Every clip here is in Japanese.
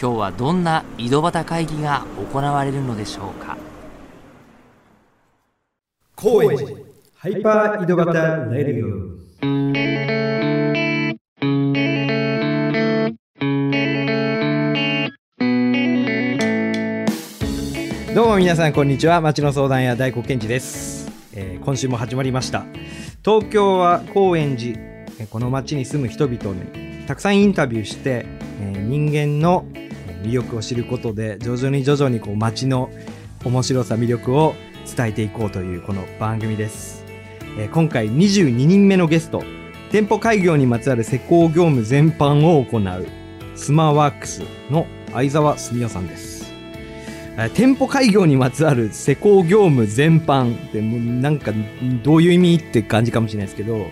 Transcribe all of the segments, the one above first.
今日はどんな井戸端会議が行われるのでしょうか？高円寺。ハイパー井戸端レディオどうも皆さんこんにちは。町の相談屋大黒賢治です、えー今週も始まりました。東京は高円寺。この町に住む人々にたくさんインタビューして、え人間の魅力を知ることで徐々に徐々にこう町の面白さ魅力を伝えていこうというこの番組です、え今回22人目のゲスト店舗開業にまつわる施工業務全般を行うスマワークスの相沢澄夫さんです。店舗開業にまつわる施工業務全般ってなんかどういう意味って感じかもしれないですけど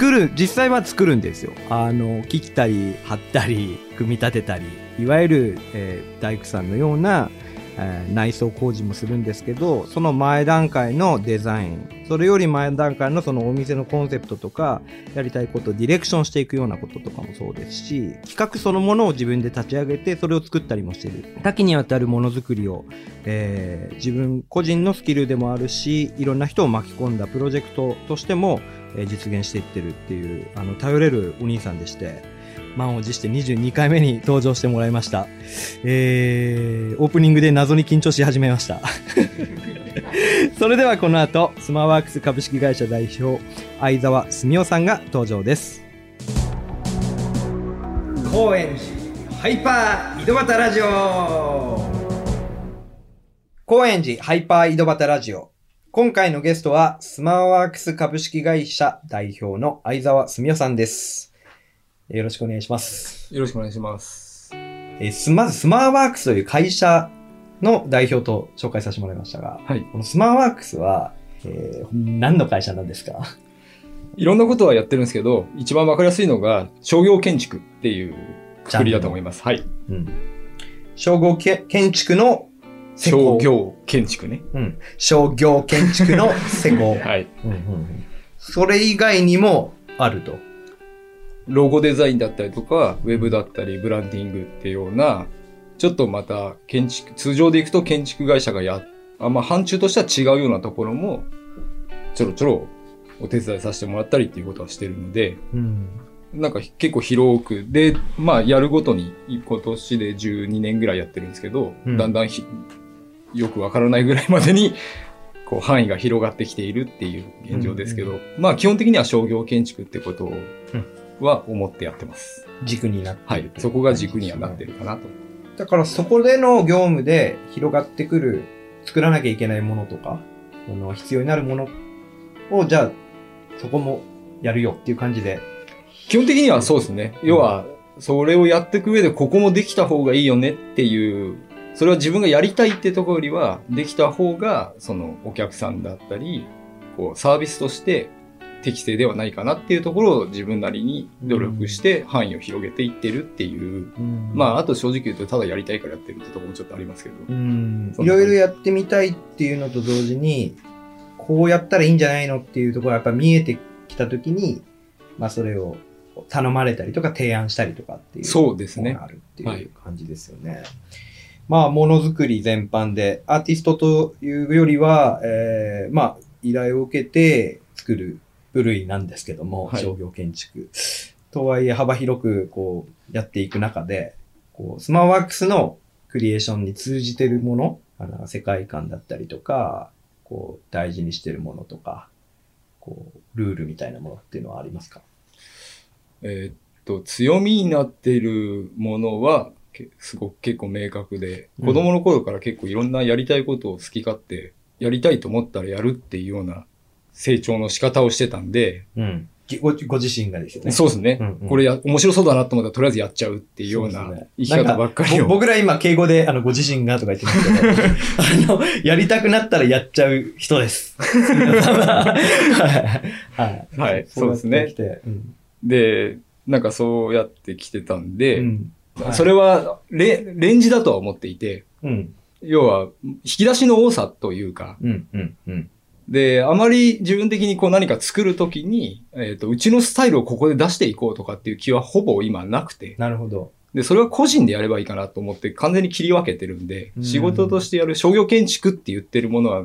作る実際は作るんですよ。あの切ったり貼ったり組み立てたりいわゆる、えー大工さんのような、えー内装工事もするんですけどその前段階のデザインそれより前段階のそのお店のコンセプトとかやりたいことディレクションしていくようなこととかもそうですし企画そのものを自分で立ち上げてそれを作ったりもしてる。多岐にわたるものづくりを、えー自分個人のスキルでもあるしいろんな人を巻き込んだプロジェクトとしても、えー実現していってるっていうあの頼れるお兄さんでして満を持して22回目に登場してもらいました、えーオープニングで謎に緊張し始めました。それではこの後スマワークス株式会社代表相沢澄夫さんが登場です。高円寺ハイパー井戸端ラジオ。高円寺ハイパー井戸端ラジオ。今回のゲストはスマワークス株式会社代表の相沢澄夫さんです。よろしくお願いしますよろしくお願いします。えーすまずスマーワークスという会社の代表と紹介させてもらいましたが、はい。このスマーワークスは、えー何の会社なんですか？いろんなことはやってるんですけど、一番わかりやすいのが商業建築っていうくくりだと思います。はい。うん。商業け建築の商。業建築ね。うん。商業建築の施工。はい。うんうんうんそれ以外にもあると。ロゴデザインだったりとか、ウェブだったり、ブランディングっていうような、ちょっとまた建築、通常でいくと建築会社がや、あまあ、範疇としては違うようなところも、ちょろちょろお手伝いさせてもらったりっていうことはしてるので、うん。なんか結構広く、で、まあやるごとに今年で12年ぐらいやってるんですけど、うん。だんだんひよくわからないぐらいまでに、こう範囲が広がってきているっていう現状ですけど、まあ基本的には商業建築ってことをは思ってやってます。軸になってはいいる。そこが軸にはなってるかなと。だからそこでの業務で広がってくる、作らなきゃいけないものとか、その必要になるものを、じゃあ、そこもやるよっていう感じで。基本的にはそうですね。要は、それをやっていく上でここもできた方がいいよねっていう、それは自分がやりたいってところよりは、できた方が、そのお客さんだったり、こう、サービスとして適正ではないかなっていうところを自分なりに努力して範囲を広げていってるっていう。まあ、あと正直言うとただやりたいからやってるってところもちょっとありますけど。うんいろいろやってみたいっていうのと同時に、こうやったらいいんじゃないのっていうところがやっぱ見えてきたときに、まあそれを頼まれたりとか提案したりとかっていう。そうですねあるっていう感じですよね。まあものづくり全般で、アーティストというよりは、えー、まあ依頼を受けて作る部類なんですけども、はい商業建築。とはいえ幅広くこうやっていく中で、こうスマーワークスのクリエーションに通じてるもの、あの世界観だったりとか、こう大事にしてるものとか、こうルールみたいなものっていうのはありますか？えーっと、強みになっているものは、けすごく結構明確で、うん子供の頃から結構いろんなやりたいことを好き勝手、やりたいと思ったらやるっていうような成長の仕方をしてたんで、うん。ごご自身がですよね。そうですね、うんうんこれや面白そうだなと思ったらとりあえずやっちゃうっていうような生き方ばっかりを。なんぼ僕ら今、敬語で、あの、ご自身がとか言ってますけど、あの、やりたくなったらやっちゃう人です。はい。はいそうですねうんで、なんかそうやってきてたんで、うんはいそれはレレンジだとは思っていて、うん。要は引き出しの多さというか、うん。うん。うん。で、あまり自分的にこう何か作るときに、えっ、と、うちのスタイルをここで出していこうとかっていう気はほぼ今なくて、なるほど。で、それは個人でやればいいかなと思って完全に切り分けてるんで、うん仕事としてやる商業建築って言ってるものは、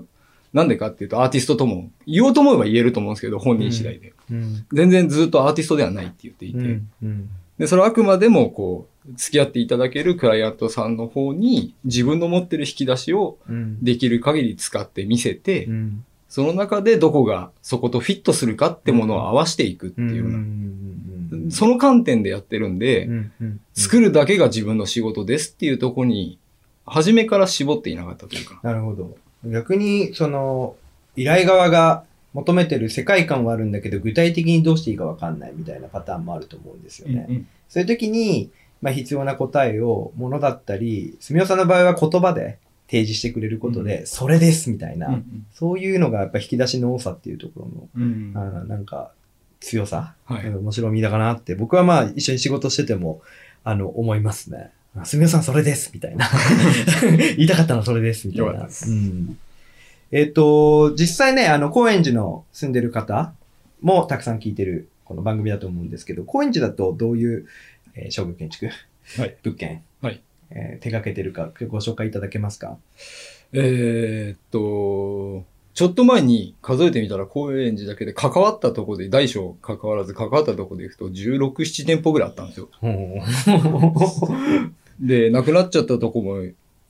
なんでかっていうとアーティストとも、言おうと思えば言えると思うんですけど、本人次第で。うん。全然ずっとアーティストではないって言っていて、うん。うん。で、それはあくまでもこう、付き合っていただけるクライアントさんの方に自分の持ってる引き出しをうん。できる限り使って見せて、うん。その中でどこがそことフィットするかってものを合わせていくってうん。いうような、うん。その観点でやってるんで、うん。うん。作るだけが自分の仕事ですっていうところに、初めから絞っていなかったというか。なるほど。逆に、その、依頼側が求めてる世界観はあるんだけど、具体的にどうしていいかわかんないみたいなパターンもあると思うんですよね。そういう時に、まあ、必要な答えを、ものだったり、すみおさんの場合は言葉で提示してくれることで、それですみたいな、うんそういうのがやっぱ引き出しの多さっていうところの、うんあーなんか、強さ、はいうん面白みだかなって、僕はまあ一緒に仕事してても、あの、思いますね。あすみおさんそれですみたいな。言いたかったのはそれですみたいな。うん。えっ、と、実際ね、あの、高円寺の住んでる方もたくさん聞いてるこの番組だと思うんですけど、高円寺だとどういう、えー商業建築、はい物件、はいえー手掛けてるかご紹介いただけますか？えーっと、ちょっと前に数えてみたら高円寺だけで関わったところで、大小関わらず関わったところでいくと16、7店舗ぐらいあったんですよ。で、なくなっちゃったとこも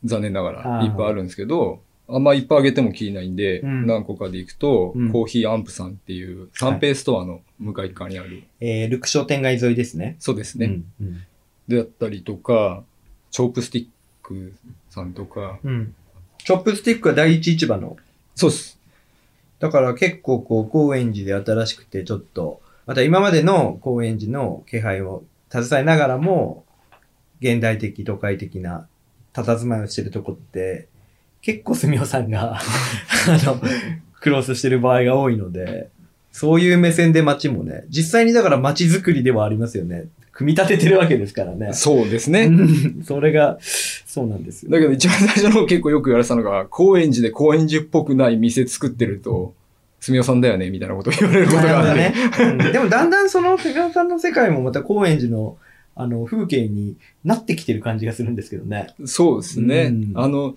残念ながらいっぱいあるんですけど、あんまいっぱいあげてもきりないんで、うん。何個かでいくと、うん。コーヒーアンプさんっていう三平ストアの向かい側にある、えールク商店街沿いですね。そうですね。うんうん。であったりとか、チョープスティックさんとか、うん。チョップスティックは第一市場の。そうです。だから結構こう、高円寺で新しくてちょっと、また今までの高円寺の気配を携えながらも、現代的、都会的な佇まいをしてるとこって、結構すみおさんが、あの、クロスしてる場合が多いので、そういう目線で街もね、実際にだから街づくりではありますよね。組み立ててるわけですからね。そうですね。うんそれが、そうなんですよ。だけど一番最初の結構よく言われてたのが、高円寺で高円寺っぽくない店作ってると、すみおさんだよね、みたいなことを言われることがあって。でもだんだんその手川さんの世界もまた高円寺のあの風景になってきてる感じがするんですけどね。そうですね。うんあの、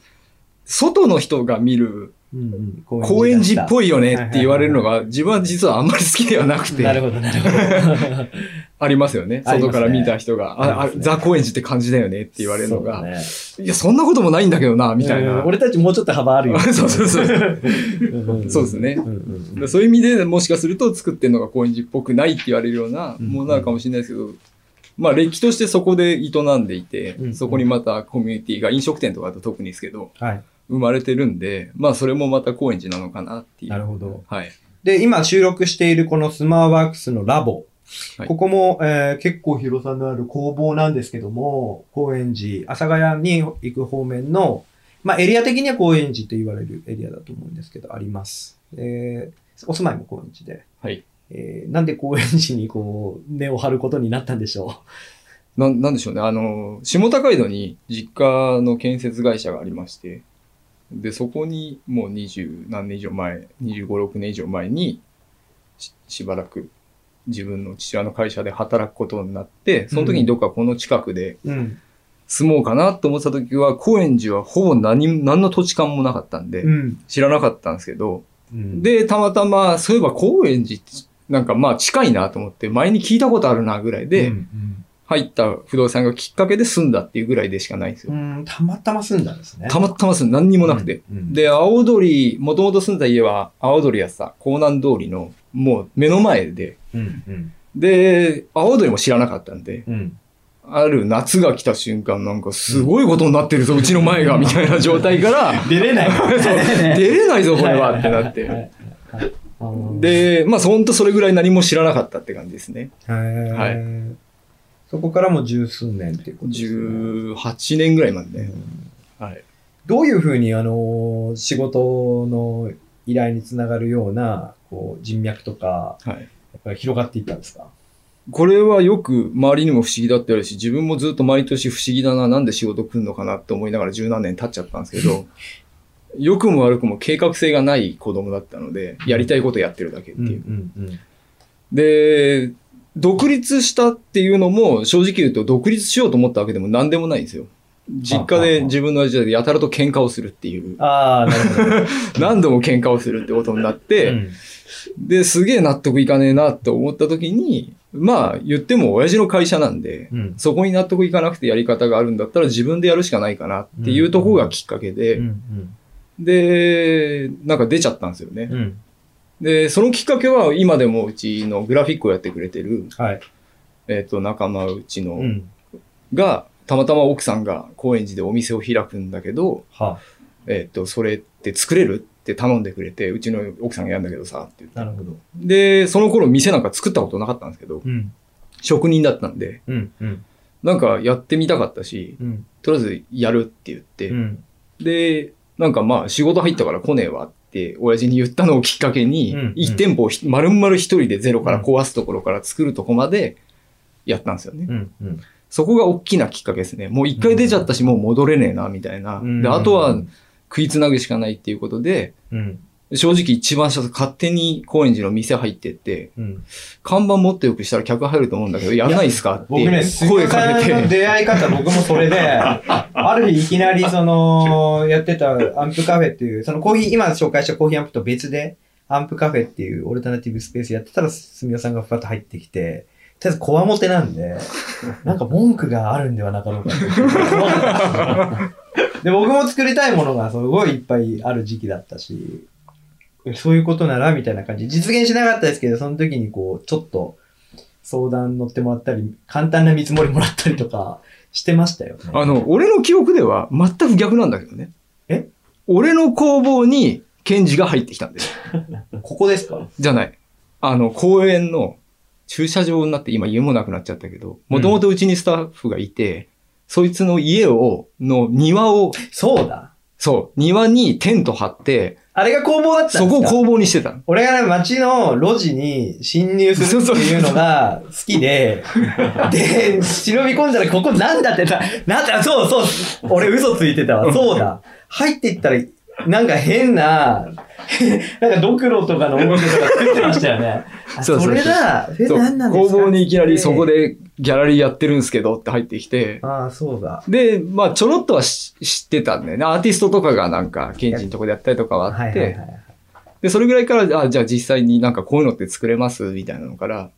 外の人が見るうんうん、高円寺っぽいいよねって言われるのが、自分は実はあんまり好きではなくて、なるほど、なるほど。ありますよね。外から見た人が、あああザ・高円寺って感じだよねって言われるのが、ね。いや、そんなこともないんだけどな、みたいな。うん俺たちもうちょっと幅あるよ。そうそうそうう。んんそうですね。そういう意味でもしかすると作ってるのが高円寺っぽくないって言われるようなうんものなのかもしれないですけど、まあ歴史としてそこで営んでいて、うん。そこにまたコミュニティが飲食店とかだと特にですけど、はい。生まれてるんで、まあそれもまた高円寺なのかなっていう。なるほど。はい。で、今収録しているこのスマーワークスのラボ。はいここも、えー結構広さのある工房なんですけども、高円寺、阿佐ヶ谷に行く方面の、まあエリア的には高円寺と言われるエリアだと思うんですけど、あります。えーお住まいも高円寺で。はい。えーなんで高円寺にこう、根を張ることになったんでしょなん、なんでしょうね。あの、下高井戸に実家の建設会社がありまして、で、そこにもう二十何年以上前、25、6年以上前にし、しばらく自分の父親の会社で働くことになって、その時にどっかこの近くでう。うん。住もうかなと思ってた時は、高円寺はほぼ何、何の土地勘もなかったんで、うん。知らなかったんですけど、うん、で、たまたま、そういえば高円寺って、なんかまあ近いなと思って、前に聞いたことあるなぐらいで、うん入った不動産がきっかけで住んだっていうぐらいでしかないんですよ。たまたま住んだんですね。たまたま住んだ。何にもなくて。うん。うんで、青鳥、もともと住んだ家は青鳥やさ、港南通りのもう目の前で、うん。うん。で、青鳥も知らなかったんで、うん。ある夏が来た瞬間なんかすごいことになってるぞ、うちの前が、みたいな状態から、出れない。出れないぞ、これはってなって。で、まあ、ほんとそれぐらい。何も知らなかったって感じですね。はいそこからも十数年っていうことですね。18年ぐらいまでね。うんはい。どういうふうに、あの、仕事の依頼につながるような、こう、人脈とか、はい。やっぱり広がっていったんですか？これはよく周りにも不思議だって言われるし、自分もずっと毎年不思議だな、なんで仕事来るのかなって思いながら十何年経っちゃったんですけど、良くも悪くも計画性がない子供だったので、やりたいことやってるだけっていう。んうん。で、独立したっていうのも、正直言うと独立しようと思ったわけでも何でもないんですよ。実家で自分の味でやたらと喧嘩をするっていう、ああ、なるほど。何度も喧嘩をするってことになって、うんで、すげえ納得いかねえなって思った時に、まあ言っても親父の会社なんで、うんそこに納得いかなくてやり方があるんだったら自分でやるしかないかなっていうところがきっかけで、うんで、なんか出ちゃったんですよね。うんうん。で、そのきっかけは今でもうちのグラフィックをやってくれてる、はい。えっ、と、仲間うちの、うん。が、たまたま奥さんが高円寺でお店を開くんだけど、はえっ、と、それって作れるって頼んでくれて、うちの奥さんがやるんだけどさ、って言って。なるほど。で、その頃店なんか作ったことなかったんですけど、うん。職人だったんで、うん。うん。なんかやってみたかったし、うん。とりあえずやるって言って、うん。で、なんかまあ仕事入ったから来ねえわって親父に言ったのをきっかけに、うん一店舗をひ丸々一人でゼロから壊すところから作るとこまでやったんですよね。うん。うん。そこが大きなきっかけですね。もう一回出ちゃったし、もう戻れねえな、みたいな。うんで、あとは食いつなぐしかないっていうことで、うん。正直一番最初勝手に高円寺の店入ってって、うん。看板もっとよくしたら客入ると思うんだけど、やらないっすかって僕ね、杉声かけて。の出会い方、僕もそれで、ある日いきなりその、やってたアンプカフェっていう、そのコーヒー、今紹介したコーヒーアンプと別で、アンプカフェっていうオルタナティブスペースやってたら、住尾さんがふわっと入ってきて、とりあえずこわもてなんで、なんか文句があるんではなかろうか。で、僕も作りたいものがすごいいっぱいある時期だったし、そういうことならみたいな感じ。実現しなかったですけど、その時にこう、ちょっと相談乗ってもらったり、簡単な見積もりもらったりとかしてましたよね。あの、俺の記憶では全く逆なんだけどね。え？俺の工房にケンジが入ってきたんです。ここですか？じゃない。あの、公園の駐車場になって今家もなくなっちゃったけど、もともとうちにスタッフがいて、そいつの家を、の庭を、そうだ。そう、庭にテント張って、あれが工房だったんですか？そこを工房にしてたの。俺がね、街の路地に侵入するっていうのが好きで、で、忍び込んだらここなんだってさ、なんだ、そうそう、俺嘘ついてたわ。そうだ。入っていったら、なんか変な、なんかドクロとかのお店とか作ってましたよね。あ そうそれだ。え、そう何なんですか？工房にいきなりそこ。でギャラリーやってるんすけどって入ってきて、ああ、そうだ。で、まあちょろっとはし知ってたんだよね。アーティストとかがなんか、ケンジのとこでやったりとかはあって。で、それぐらいから、あ、じゃあ実際になんかこういうのって作れますみたいなのから、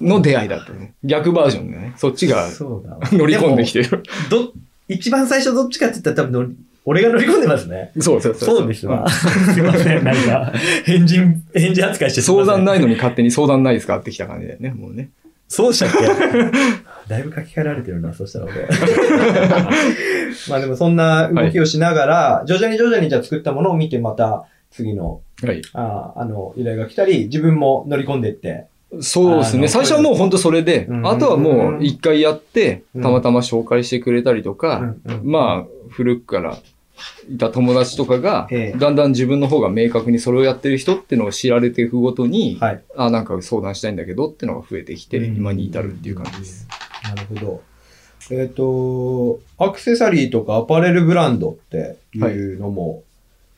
の出会いだったね。逆バージョンでね。そっちが。乗り込んできてる。ど、一番最初どっちかって言ったら多分俺が乗り込んでますね。そうそうそう。そうですわ。すいません、なんか、変人、変人扱いして相談ないのに勝手に相談ないですかってきた感じだよね、もうね。そうでしたっけ？だいぶ書き換えられてるな、そしたら俺。まあでもそんな動きをしながら、徐々に徐々にじゃあ作ったものを見てまた次の、はい。ああの、依頼が来たり、自分も乗り込んでって。そうですね。最初はもう本当それでう、んあとはもう一回やって、うんたまたま紹介してくれたりとか、うんうんまあ、古くからいた友達とかがええ、だんだん自分の方が明確にそれをやってる人ってのを知られていくごとに、はい。あ、なんか相談したいんだけどってのが増えてきて、うん今に至るっていう感じです。なるほど。えっ、と、アクセサリーとかアパレルブランドっていうのも、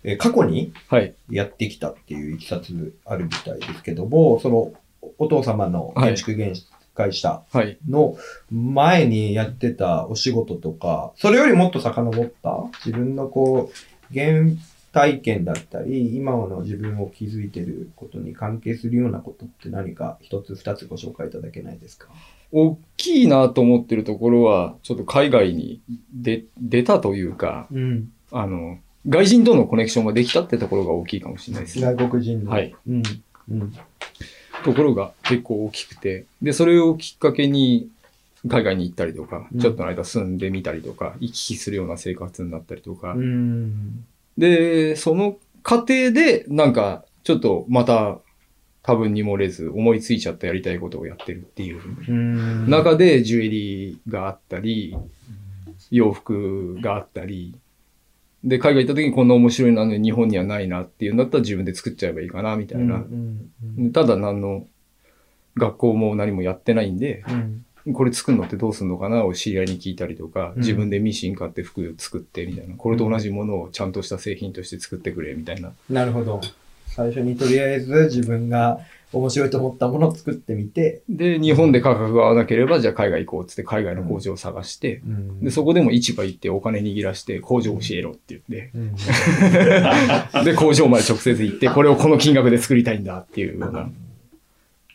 えー過去にはい。やってきたっていういきさつあるみたいですけども、そのお父様の建築現会社はい。の前にやってたお仕事とか、それよりもっと遡った自分のこう、原体験だったり、今の自分を築いてることに関係するようなことって何か一つ二つご紹介いただけないですか？大きいなと思ってるところは、ちょっと海外に出出たというか、うん。あの、外人とのコネクションができたってところが大きいかもしれないですね。外国人の。はい。うん。うん。ところが結構大きくて、で、それをきっかけに海外に行ったりとか、うん。ちょっとの間住んでみたりとか、行き来するような生活になったりとか、うん。で、その過程でなんかちょっとまた多分に漏れず思いついちゃったやりたいことをやってるっていう。うん。中でジュエリーがあったり、洋服があったり、で、海外行った時にこんな面白いのは日本にはないなっていうんだったら自分で作っちゃえばいいかな、みたいな。うんうんただ何の学校も何もやってないんで、うんこれ作るのってどうするのかなを知り合いに聞いたりとか、うん自分でミシン買って服を作ってみたいな、これと同じものをちゃんとした製品として作ってくれみたいな。なるほど。最初にとりあえず自分が面白いと思ったものを作ってみて、で、日本で価格が合わなければ、じゃあ海外行こうっつって海外の工場を探して、で、そこでも市場行ってお金握らして工場教えろって言って、うん。で、工場まで直接行って、これをこの金額で作りたいんだっていうような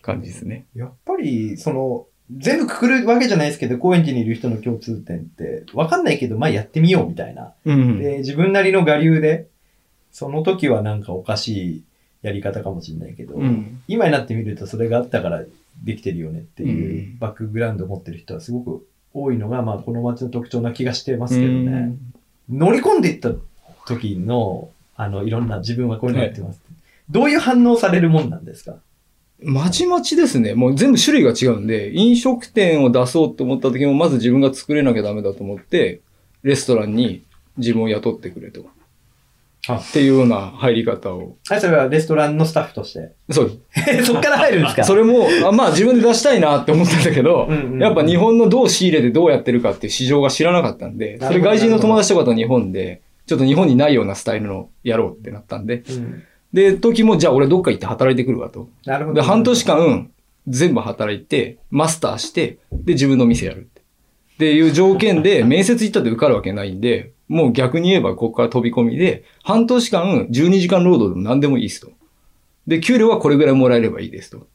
感じですね。やっぱり、その、全部くくるわけじゃないですけど、高円寺にいる人の共通点って、わかんないけど、まあやってみようみたいな。うん。で、自分なりの我流で、その時はなんかおかしいやり方かもしれないけど、うん。今になってみるとそれがあったからできてるよねっていううんバックグラウンドを持ってる人はすごく多いのが、まあこの街の特徴な気がしてますけどね。乗り込んでいった時の、あの、いろんな自分はこういうのやってます。どういう反応されるもんなんですか？まちまちですね。もう全部種類が違うんで、飲食店を出そうと思った時も、まず自分が作れなきゃダメだと思って、レストランに自分を雇ってくれと。あっていうような入り方を。はい、それはレストランのスタッフとして。そうです。そっから入るんですか？それも、あまあ自分で出したいなって思ったんだけど、うんうんやっぱ日本のどう仕入れてどうやってるかっていう市場が知らなかったんで、それ外人の友達とかと日本で、ちょっと日本にないようなスタイルのやろうってなったんで、うんで、時もじゃあ俺どっか行って働いてくるわと。なるほど。で、半年間全部働いて、マスターして、で、自分の店やるって。っていう条件で、面接行ったって受かるわけないんで、もう逆に言えばここから飛び込みで、半年間12時間労働でも何でもいいですと。で、給料はこれぐらいもらえればいいですと。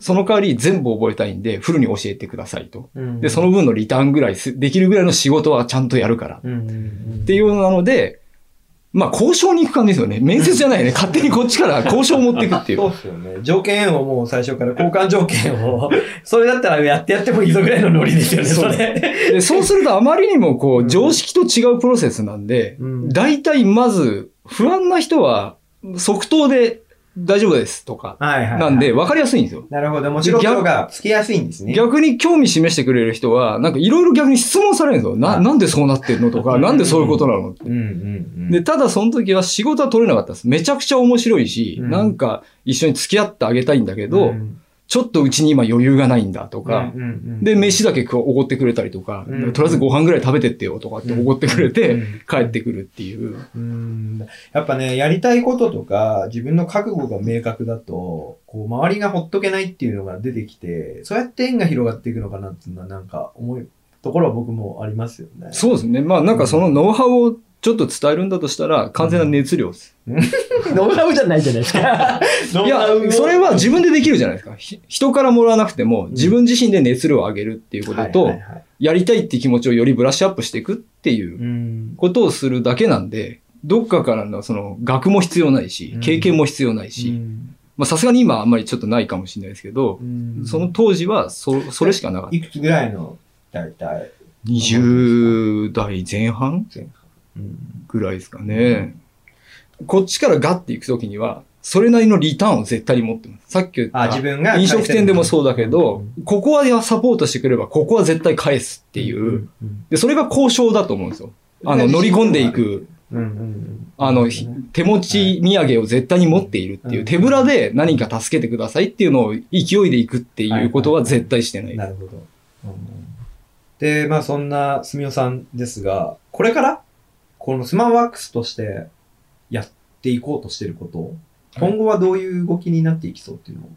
その代わり全部覚えたいんで、フルに教えてくださいと。うんで、その分のリターンぐらいすできるぐらいの仕事はちゃんとやるから。っていうようなので、まあ交渉に行く感じですよね。面接じゃないね。勝手にこっちから交渉を持っていくっていう。そうですよね。条件をもう最初から交換条件を、それだったらやってやってもいいぞぐらいのノリですよね、それ。でそうするとあまりにもこう常識と違うプロセスなんでうん、大体まず不安な人は即答で大丈夫ですとか、はいはいはい。なんで分かりやすいんですよ。なるほど。もちろんがつけやすいんですね。逆に興味示してくれる人は、なんかいろいろ逆に質問されるんですよ。な、はいなんでそうなってんのとか、うんなんでそういうことなのってうんうんうん。で、ただその時は仕事は取れなかったです。めちゃくちゃ面白いし、うんなんか一緒に付き合ってあげたいんだけど、うんちょっとうちに今余裕がないんだとか、うんうんうんで、飯だけおごってくれたりとか、うんとりあえずご飯ぐらい食べてってよとかっておごってくれて、うん帰ってくるっていう。うんやっぱね、やりたいこととか、自分の覚悟が明確だと、こう、周りがほっとけないっていうのが出てきて、そうやって縁が広がっていくのかなっていうのは、なんか、思うところは僕もありますよね。そうですね。まあなんかそのノウハウをちょっと伝えるんだとしたら、完全な熱量です。ノウハウじゃないじゃないですか。いやそれは自分でできるじゃないですか。ひ人からもらわなくても、自分自身で熱量を上げるっていうことと、やりたいって気持ちをよりブラッシュアップしていくっていううん。ことをするだけなんで、どっかからのその学も必要ないしう、ん。経験も必要ないし、うん。まあさすがに今はあんまりちょっとないかもしれないですけど、うん。その当時はそそれしかなかった。いくつぐらいの、だいたい。20代前半？うんぐらいですかね。こっちからガッて行くときには、それなりのリターンを絶対に持ってます。さっき言っあ、た自分が。飲食店でもそうだけどうん、ここはサポートしてくれば、ここは絶対返すっていう、うんで、それが交渉だと思うんですよ。あの、乗り込んでいく、あの、ひ手持ち土産を絶対に持っているっていう、手ぶらで何か助けてくださいっていうのを勢いでいくっていうことは絶対してない。なるほど。で、まあそんなすみおさんですが、これからこのスマワークスとしてやっていこうとしていること、今後はどういう動きになっていきそうっていうのを。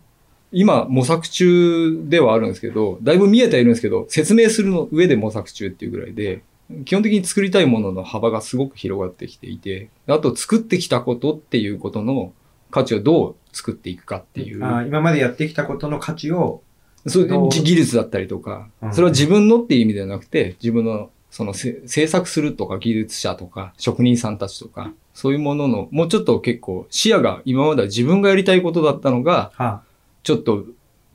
今、模索中ではあるんですけど、だいぶ見えてはいるんですけど、説明するの上で模索中っていうぐらいで、基本的に作りたいものの幅がすごく広がってきていて、あと作ってきたことっていうことの価値をどう作っていくかっていう。あー今までやってきたことの価値を、そう？技術だったりとかう、んそれは自分のっていう意味ではなくて、自分のそのせ制作するとか技術者とか職人さんたちとか、そういうものの、もうちょっと結構視野が今までは自分がやりたいことだったのが、はちょっと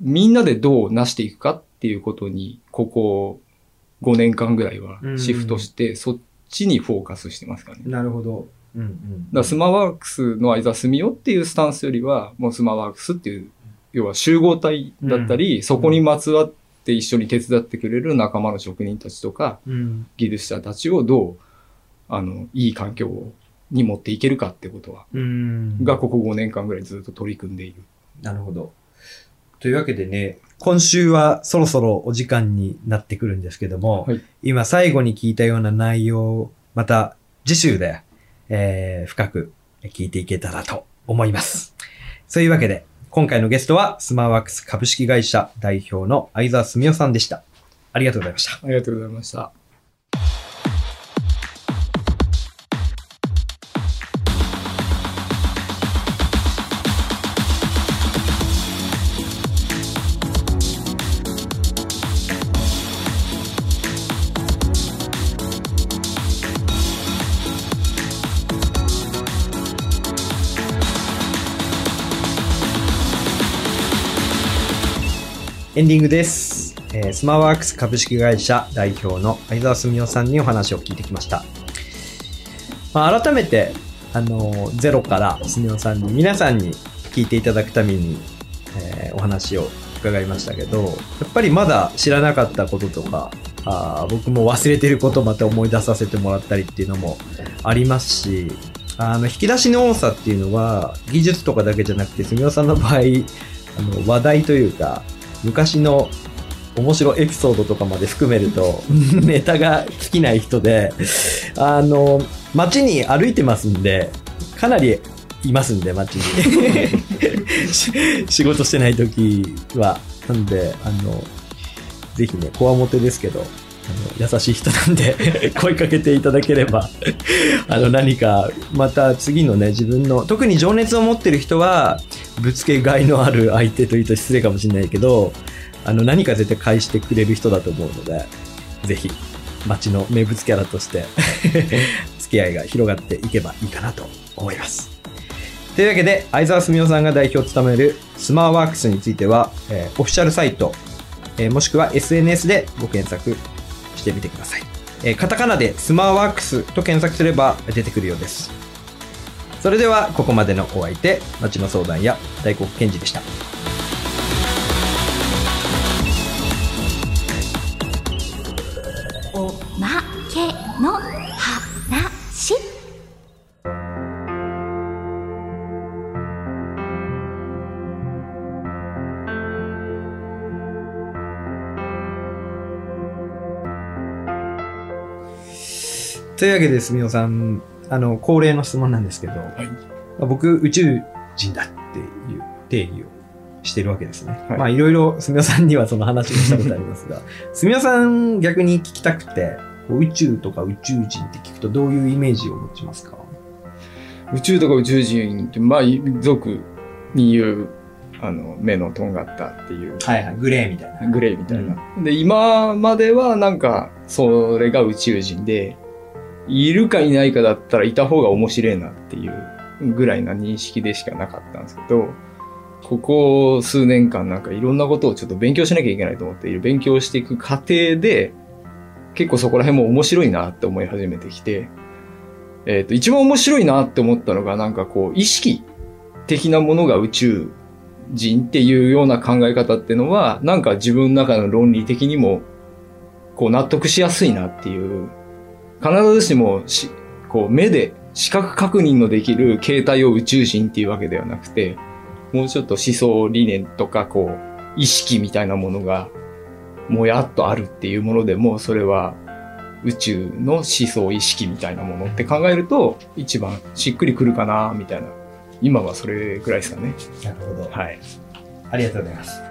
みんなでどう成していくかっていうことに、ここ5年間ぐらいはシフトして、そっちにフォーカスしてますかね。なるほど。うんうん。だスマワークスの相沢澄夫っていうスタンスよりは、もうスマワークスっていう、要は集合体だったり、そこにまつわって一緒に手伝ってくれる仲間の職人たちとか、うん。技術者たちをどう、あの、いい環境に持っていけるかってことは、うん。がここ5年間ぐらいずっと取り組んでいる。なるほど。というわけでね、今週はそろそろお時間になってくるんですけども、はい今最後に聞いたような内容をまた次週で、えー深く聞いていけたらと思います。そういうわけで、今回のゲストはスマーワークス株式会社代表の相沢澄夫さんでした。ありがとうございました。ありがとうございました。エンディングです。えースマワークス株式会社代表の相沢澄夫さんにお話を聞いてきました。まあ、改めて、あのゼロから澄夫さんに皆さんに聞いていただくために、えーお話を伺いましたけど、やっぱりまだ知らなかったこととか、あ僕も忘れてることをまた思い出させてもらったりっていうのもありますし、あの、引き出しの多さっていうのは、技術とかだけじゃなくて、澄夫さんの場合、あの、話題というか、昔の面白いエピソードとかまで含めると、ネタが尽きない人で、あの、街に歩いてますんで、かなりいますんで、街に。し 仕事してない時は。なんで、あの、ぜひね、こわもてですけど、あの優しい人なんで、声かけていただければ、あの、何か、また次のね、自分の、特に情熱を持ってる人は、ぶつけがいのある相手というと失礼かもしれないけど、あの、何か絶対返してくれる人だと思うので、ぜひ、街の名物キャラとして、付き合いが広がっていけばいいかなと思います。というわけで、相沢澄夫さんが代表を務めるスマーワークスについては、えーオフィシャルサイト、えもしくは SNS でご検索してみてください。えーカタカナでスマーワークスと検索すれば出てくるようです。それでは、ここまでのお相手、町の相談や大黒賢治でした。というわけで、すみおさん、あの、恒例の質問なんですけど、い僕、宇宙人だっていう定義をしてるわけですね。はいまあ、いろいろ、すみおさんにはその話もしたことありますが、すみおさん逆に聞きたくて、宇宙とか宇宙人って聞くとどういうイメージを持ちますか？宇宙とか宇宙人って、まあ、俗に言う、あの、目のとんがったっていう、はいはい、グレーみたいな。グレーみたいな。で、今まではなんか、それが宇宙人で、いるかいないかだったらいた方が面白いなっていうぐらいな認識でしかなかったんですけど、ここ数年間なんかいろんなことをちょっと勉強しなきゃいけないと思っている。勉強していく過程で、結構そこら辺も面白いなって思い始めてきて、えっ、と、一番面白いなって思ったのがなんかこう、意識的なものが宇宙人っていうような考え方ってのは、なんか自分の中の論理的にも、こう納得しやすいなっていう、必ずしもし、こう目で視覚確認のできる形態を宇宙人っていうわけではなくて、もうちょっと思想理念とか、こう、意識みたいなものが、もやっとあるっていうものでも、それは宇宙の思想意識みたいなものって考えると、一番しっくりくるかな、みたいな。今はそれぐらいですかね。なるほど。はい。ありがとうございます。